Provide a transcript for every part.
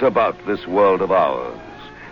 have about this world of ours,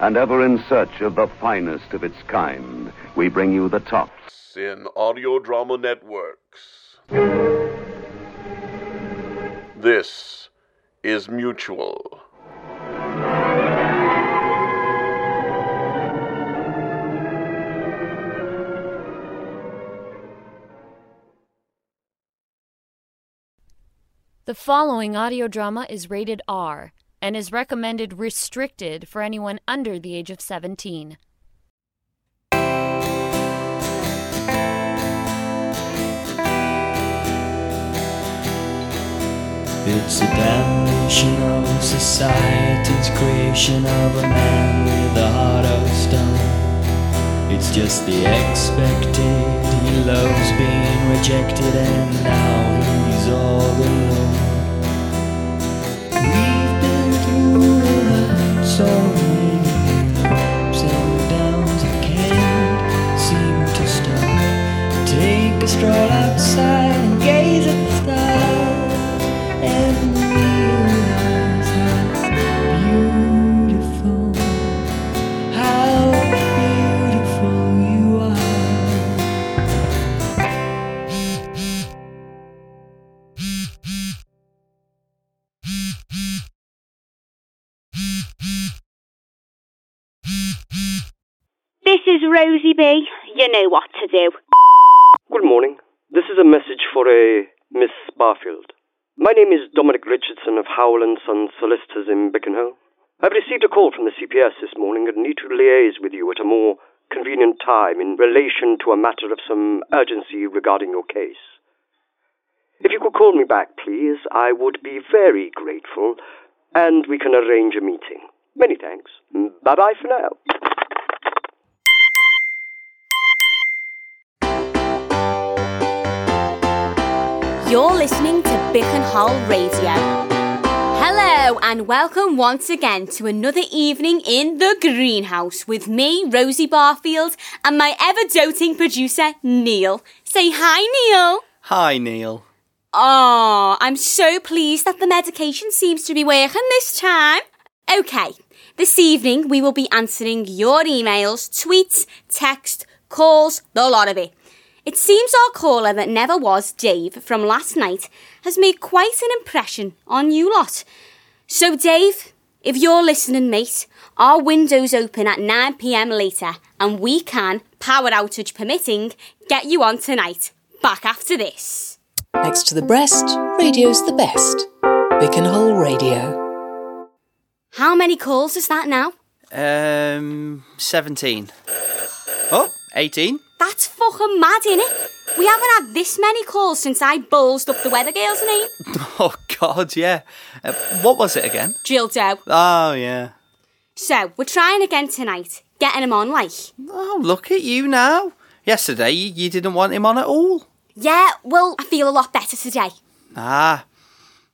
and ever in search of the finest of its kind, we bring you the tops. In Audio Drama Networks. This is Mutual. The following audio drama is rated R and is recommended restricted for anyone under the age of 17. It's a damnation of society's creation of a man with a heart of stone. It's just the expected. He loves being rejected, and now is Rosie B. You know what to do. Good morning. This is a message for a Miss Barfield. My name is Dominic Richardson of Howell and Sons Solicitors in Bickenhill. I've received a call from the CPS this morning and need to liaise with you at a more convenient time in relation to a matter of some urgency regarding your case. If you could call me back, please, I would be very grateful, and we can arrange a meeting. Many thanks. Bye bye for now. You're listening to Bickenhall Radio. Hello, and welcome once again to another evening in the greenhouse with me, Rosie Barfield, and my ever doting producer, Neil. Say hi, Neil. Hi, Neil. Oh, I'm so pleased that the medication seems to be working this time. Okay, this evening we will be answering your emails, tweets, text, calls, the lot of it. It seems our caller that never was, Dave, from last night, has made quite an impression on you lot. So, Dave, if you're listening, mate, our window's open at 9pm later, and we can, power outage permitting, get you on tonight. Back after this. Next to the breast, radio's the best. Bickenhole Radio. How many calls is that now? Um, 17. Oh, 18. That's fucking mad, innit? We haven't had this many calls since I ballsed up the weather girl's name. Oh, God, yeah. Uh, what was it again? Jill Doe. Oh, yeah. So, we're trying again tonight. Getting him on, like. Oh, look at you now. Yesterday, you, you didn't want him on at all. Yeah, well, I feel a lot better today. Ah.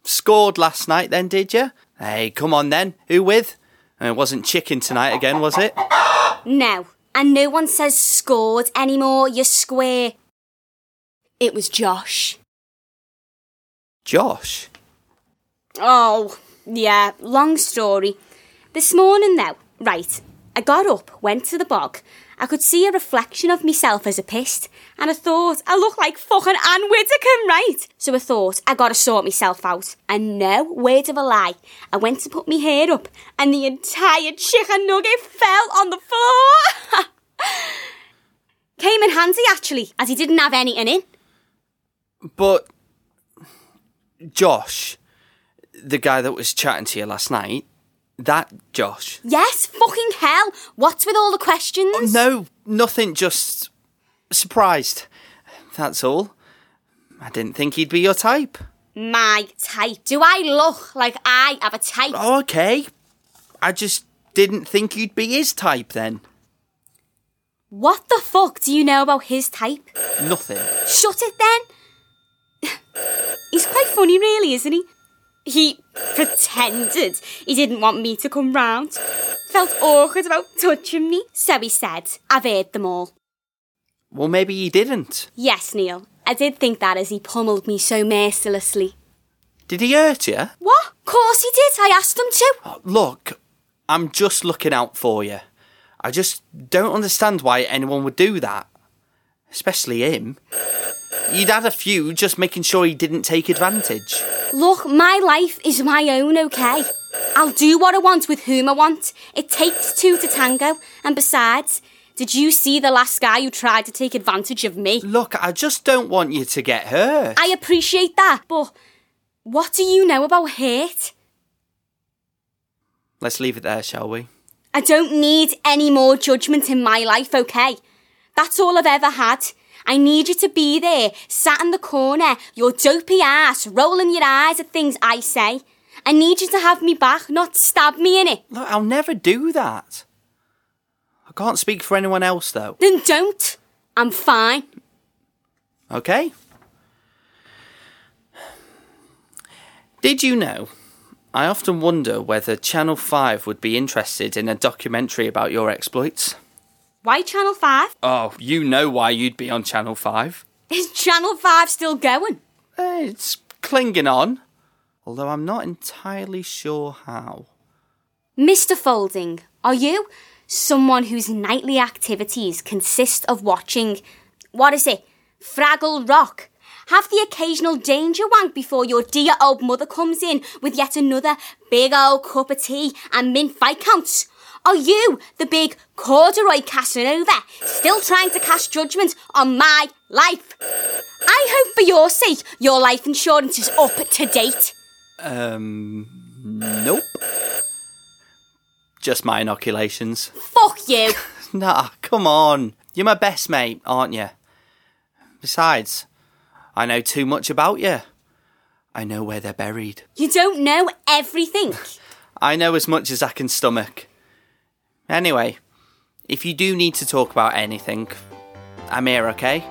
Scored last night then, did you? Hey, come on then. Who with? And it wasn't chicken tonight again, was it? No, and no one says scored anymore, you square. It was Josh. Josh. Oh, yeah, long story. This morning, though, right, I got up, went to the bog. I could see a reflection of myself as a pissed, and I thought I look like fucking Ann Widdecombe, right? So I thought I gotta sort myself out. And no word of a lie, I went to put my hair up, and the entire chicken nugget fell on the floor. Handy actually, as he didn't have anything in. But. Josh, the guy that was chatting to you last night, that Josh. Yes, fucking hell. What's with all the questions? Oh, no, nothing, just surprised. That's all. I didn't think he'd be your type. My type. Do I look like I have a type? Oh, okay. I just didn't think you'd be his type then. What the fuck do you know about his type? Nothing. Shut it then. He's quite funny, really, isn't he? He pretended he didn't want me to come round. Felt awkward about touching me, so he said, I've heard them all. Well, maybe he didn't. Yes, Neil, I did think that as he pummeled me so mercilessly. Did he hurt you? What? Course he did. I asked him to. Oh, look, I'm just looking out for you. I just don't understand why anyone would do that. Especially him. You'd had a few just making sure he didn't take advantage. Look, my life is my own, okay? I'll do what I want with whom I want. It takes two to tango. And besides, did you see the last guy who tried to take advantage of me? Look, I just don't want you to get hurt. I appreciate that, but what do you know about hate? Let's leave it there, shall we? I don't need any more judgment in my life, okay? That's all I've ever had. I need you to be there, sat in the corner, your dopey ass, rolling your eyes at things I say. I need you to have me back, not stab me in it. Look, I'll never do that. I can't speak for anyone else, though. Then don't. I'm fine. Okay? Did you know? I often wonder whether Channel 5 would be interested in a documentary about your exploits. Why Channel 5? Oh, you know why you'd be on Channel 5. Is Channel 5 still going? Eh, It's clinging on, although I'm not entirely sure how. Mr. Folding, are you someone whose nightly activities consist of watching, what is it, Fraggle Rock? Have the occasional danger wank before your dear old mother comes in with yet another big old cup of tea and mint viscounts? Are you the big corduroy Casanova still trying to cast judgment on my life? I hope for your sake your life insurance is up to date. Um, nope. Just my inoculations. Fuck you. Nah, come on. You're my best mate, aren't you? Besides, I know too much about you. I know where they're buried. You don't know everything. I know as much as I can stomach. Anyway, if you do need to talk about anything, I'm here, okay?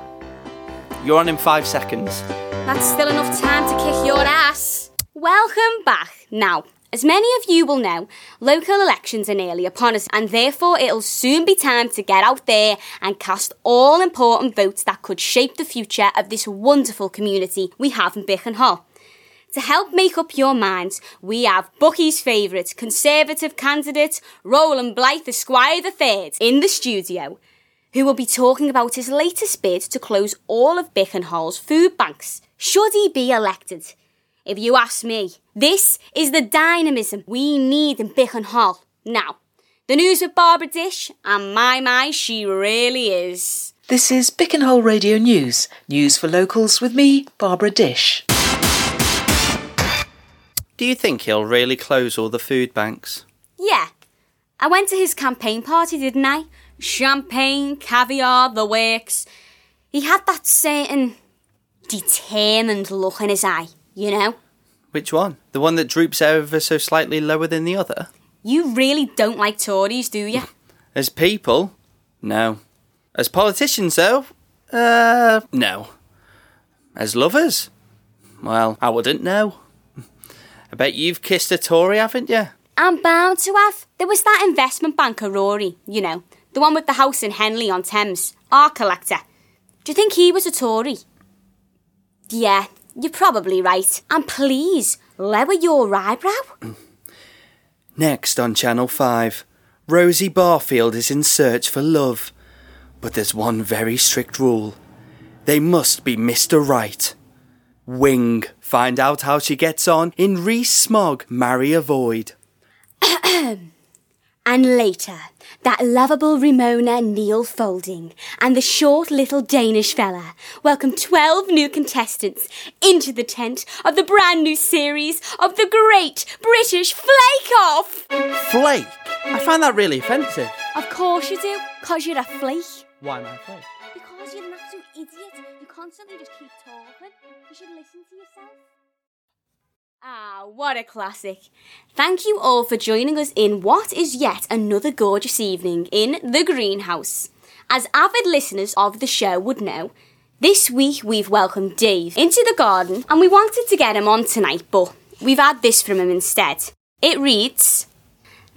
You're on in five seconds. That's still enough time to kick your ass. Welcome back. Now, as many of you will know, local elections are nearly upon us, and therefore it'll soon be time to get out there and cast all important votes that could shape the future of this wonderful community we have in Bicken Hall. To help make up your minds, we have Bucky's favourite Conservative candidate, Roland Blythe Esquire III, in the studio, who will be talking about his latest bid to close all of Bicken Hall's food banks, should he be elected. If you ask me, this is the dynamism we need in Bickenhall. Now, the news with Barbara Dish, and my my, she really is. This is Bickenhall Radio News. News for locals with me, Barbara Dish. Do you think he'll really close all the food banks? Yeah. I went to his campaign party, didn't I? Champagne, caviar, the works. He had that certain determined look in his eye, you know? Which one? The one that droops ever so slightly lower than the other? You really don't like Tories, do you? As people? No. As politicians, though? Uh, no. As lovers? Well, I wouldn't know. I bet you've kissed a Tory, haven't you? I'm bound to have. There was that investment banker, Rory, you know, the one with the house in Henley on Thames, our collector. Do you think he was a Tory? Yeah, you're probably right. And please, lower your eyebrow. Next on Channel 5, Rosie Barfield is in search for love. But there's one very strict rule they must be Mr. Right. Wing. Find out how she gets on in Rees-Mogg, Marry Avoid. And later, that lovable Ramona Neil Folding and the short little Danish fella welcome 12 new contestants into the tent of the brand new series of the Great British Flake Off. Flake? I find that really offensive. Of course you do, because you're a flake. Why am I flake? Because you're an absolute idiot. You constantly just keep talking. You should listen to yourself. Ah, what a classic. Thank you all for joining us in what is yet another gorgeous evening in the greenhouse. As avid listeners of the show would know, this week we've welcomed Dave into the garden and we wanted to get him on tonight, but we've had this from him instead. It reads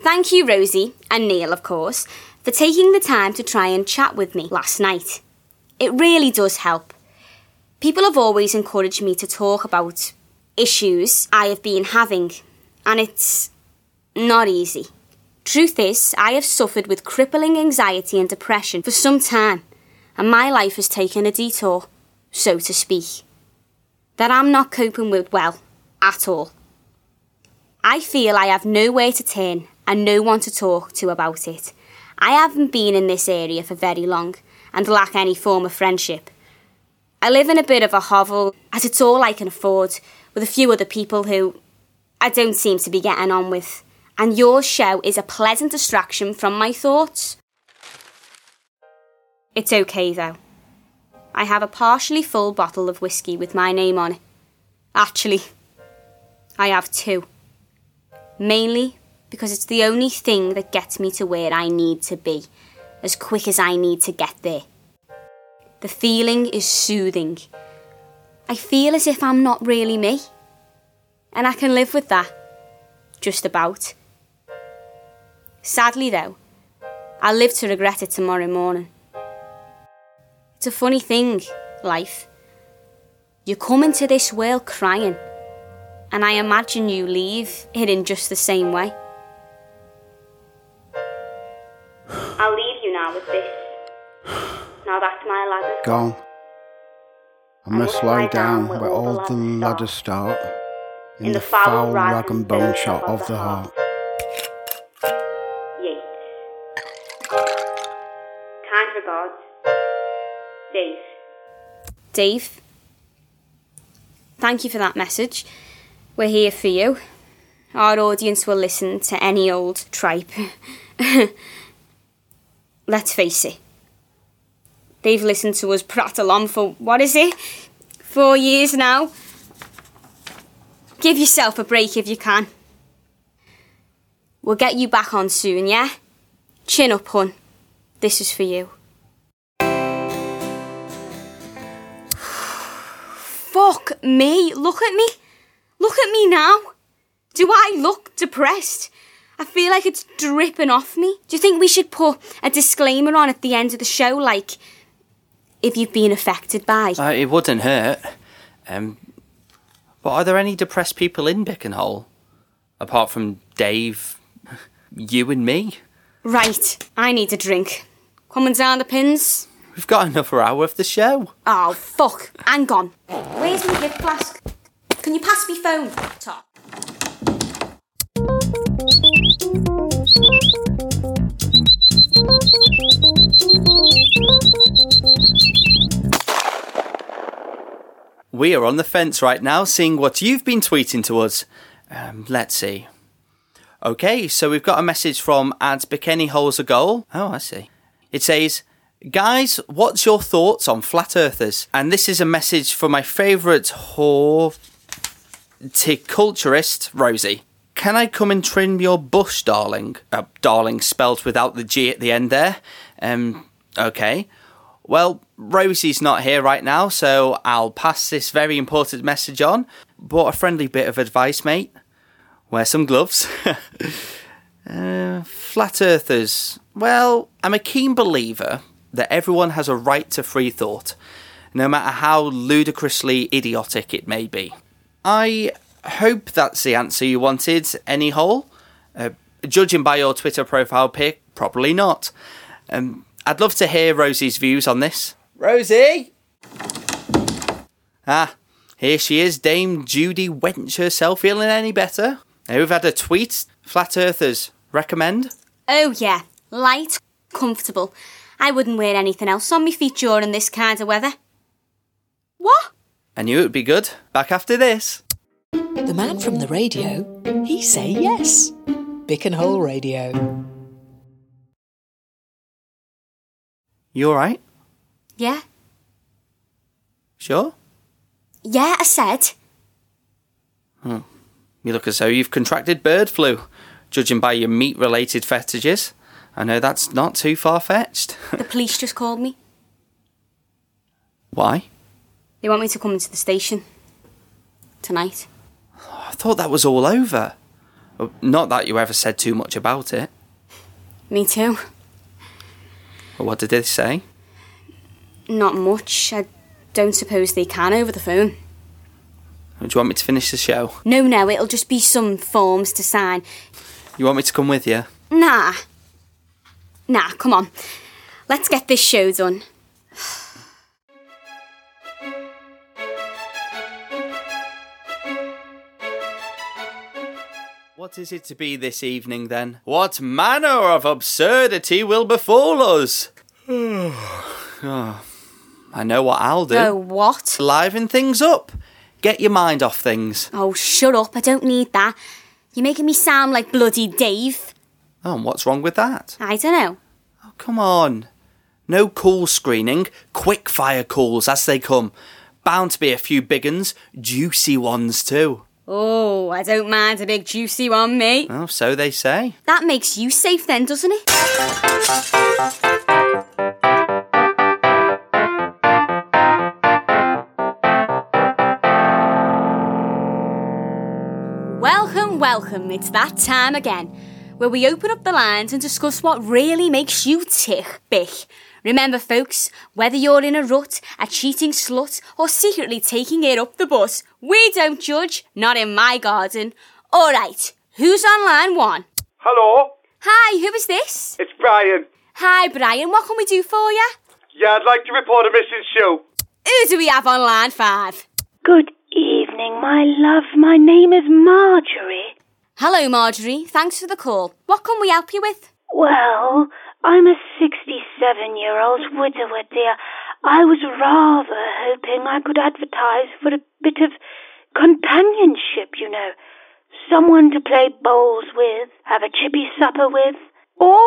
Thank you, Rosie, and Neil, of course, for taking the time to try and chat with me last night. It really does help. People have always encouraged me to talk about issues I have been having, and it's not easy. Truth is, I have suffered with crippling anxiety and depression for some time, and my life has taken a detour, so to speak, that I'm not coping with well at all. I feel I have nowhere to turn and no one to talk to about it. I haven't been in this area for very long and lack any form of friendship. I live in a bit of a hovel, as it's all I can afford, with a few other people who I don't seem to be getting on with, and your show is a pleasant distraction from my thoughts. It's okay though. I have a partially full bottle of whiskey with my name on it. Actually, I have two. Mainly because it's the only thing that gets me to where I need to be, as quick as I need to get there. The feeling is soothing. I feel as if I'm not really me. And I can live with that. Just about. Sadly, though, I'll live to regret it tomorrow morning. It's a funny thing, life. You come into this world crying, and I imagine you leave it in just the same way. I'll leave you now with this. Now back to my ladder. Gone. I must lie down where all the ladders start, in the foul rag and bone shot of the heart. Yeats. Kind regards. Dave. Dave, thank you for that message. We're here for you. Our audience will listen to any old tripe. Let's face it. They've listened to us prattle on for, what is it? Four years now. Give yourself a break if you can. We'll get you back on soon, yeah? Chin up, hun. This is for you. Fuck me. Look at me. Look at me now. Do I look depressed? I feel like it's dripping off me. Do you think we should put a disclaimer on at the end of the show, like, if you've been affected by? Uh, it wouldn't hurt. Um, but are there any depressed people in Bickenhole? Apart from Dave, you and me? Right, I need a drink. Coming down the pins? We've got another hour of the show. Oh, fuck. Hang on. Where's my gift flask? Can you pass me phone, Top? We are on the fence right now, seeing what you've been tweeting to us. Um, let's see. Okay, so we've got a message from Ads Bikini Holes a Goal. Oh, I see. It says, Guys, what's your thoughts on flat earthers? And this is a message for my favourite horticulturist, Rosie. Can I come and trim your bush, darling? Uh, darling spelled without the G at the end there. Um, okay. Well, Rosie's not here right now, so I'll pass this very important message on. But a friendly bit of advice, mate. Wear some gloves. uh, flat earthers. Well, I'm a keen believer that everyone has a right to free thought, no matter how ludicrously idiotic it may be. I hope that's the answer you wanted, any hole. Uh, judging by your Twitter profile pic, probably not. Um, I'd love to hear Rosie's views on this. Rosie! Ah, here she is, Dame Judy Wench herself, feeling any better? Uh, We've had a tweet. Flat Earthers, recommend? Oh, yeah. Light, comfortable. I wouldn't wear anything else on my feet during this kind of weather. What? I knew it would be good. Back after this. The man from the radio, he say yes. Bickenhole Radio. You alright? Yeah. Sure? Yeah, I said. Hmm. You look as though you've contracted bird flu, judging by your meat related fetishes. I know that's not too far fetched. The police just called me. Why? They want me to come into the station. Tonight. Oh, I thought that was all over. Oh, not that you ever said too much about it. Me too. But what did they say? Not much. I don't suppose they can over the phone. Do you want me to finish the show? No, no, it'll just be some forms to sign. You want me to come with you? Nah. Nah, come on. Let's get this show done. What is it to be this evening then? What manner of absurdity will befall us? Oh, I know what I'll do. Oh, what? Liven things up. Get your mind off things. Oh, shut up. I don't need that. You're making me sound like bloody Dave. Oh, and what's wrong with that? I don't know. Oh, come on. No call screening, quick fire calls as they come. Bound to be a few big uns, juicy ones too. Oh, I don't mind a big juicy one, mate. Oh, so they say. That makes you safe then, doesn't it? Welcome, welcome. It's that time again, where we open up the lines and discuss what really makes you tick, bich. Remember, folks, whether you're in a rut, a cheating slut, or secretly taking it up the butt, we don't judge, not in my garden. Alright, who's on line one? Hello, Hi, who is this? it's Brian. Hi, Brian, what can we do for you? Yeah, I'd like to report a missing shoe. Who do we have on line five? Good evening, my love. My name is Marjorie. Hello, Marjorie. Thanks for the call. What can we help you with? Well, I'm a 67 year old widower, dear. I was rather hoping I could advertise for a bit of companionship, you know. Someone to play bowls with, have a chippy supper with, or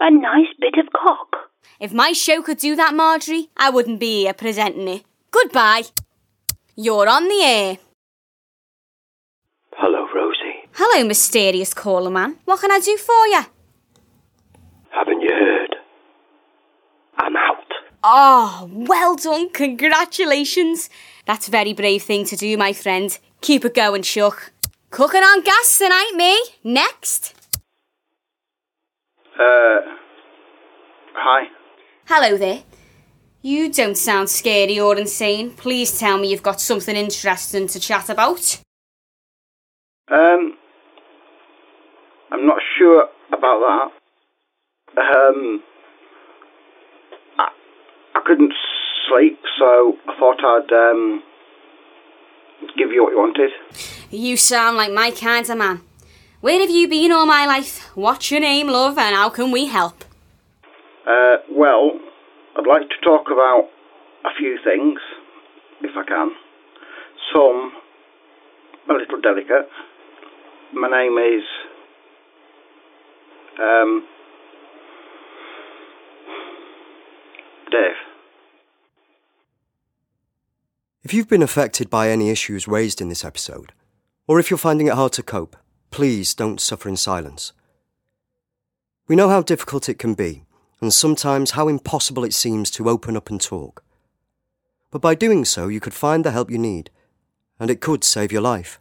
a nice bit of cock. If my show could do that, Marjorie, I wouldn't be here presenting it. Goodbye. You're on the air. Hello, mysterious caller man. What can I do for you? Haven't you heard? I'm out. Oh, well done. Congratulations. That's a very brave thing to do, my friend. Keep it going, Chuck. Cooking on gas tonight, me. Next. Uh, hi. Hello there. You don't sound scary or insane. Please tell me you've got something interesting to chat about. Um, I'm not sure about that. Um, I, I couldn't sleep, so I thought I'd um give you what you wanted. You sound like my kind of man. Where have you been all my life? What's your name, love, and how can we help? Uh, well, I'd like to talk about a few things, if I can. Some a little delicate. My name is um, Dave. If you've been affected by any issues raised in this episode, or if you're finding it hard to cope, please don't suffer in silence. We know how difficult it can be, and sometimes how impossible it seems to open up and talk. But by doing so, you could find the help you need, and it could save your life.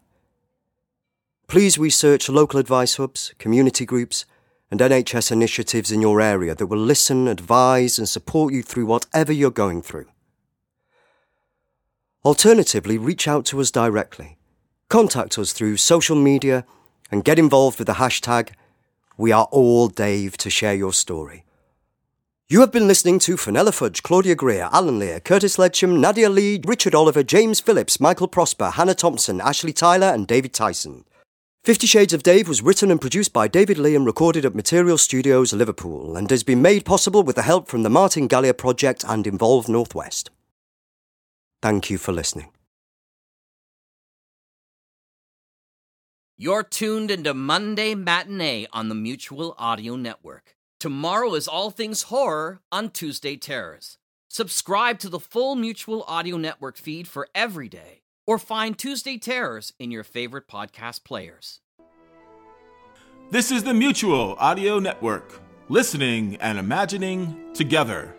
Please research local advice hubs, community groups, and NHS initiatives in your area that will listen, advise, and support you through whatever you're going through. Alternatively, reach out to us directly. Contact us through social media and get involved with the hashtag We Are All Dave to share your story. You have been listening to Fenella Fudge, Claudia Greer, Alan Lear, Curtis Ledgeham, Nadia Lee, Richard Oliver, James Phillips, Michael Prosper, Hannah Thompson, Ashley Tyler, and David Tyson. Fifty Shades of Dave was written and produced by David Lee and recorded at Material Studios, Liverpool, and has been made possible with the help from the Martin Gallier Project and Involve Northwest. Thank you for listening. You're tuned into Monday Matinee on the Mutual Audio Network. Tomorrow is All Things Horror on Tuesday Terrors. Subscribe to the full Mutual Audio Network feed for every day, or find Tuesday Terrors in your favorite podcast players. This is the Mutual Audio Network, listening and imagining together.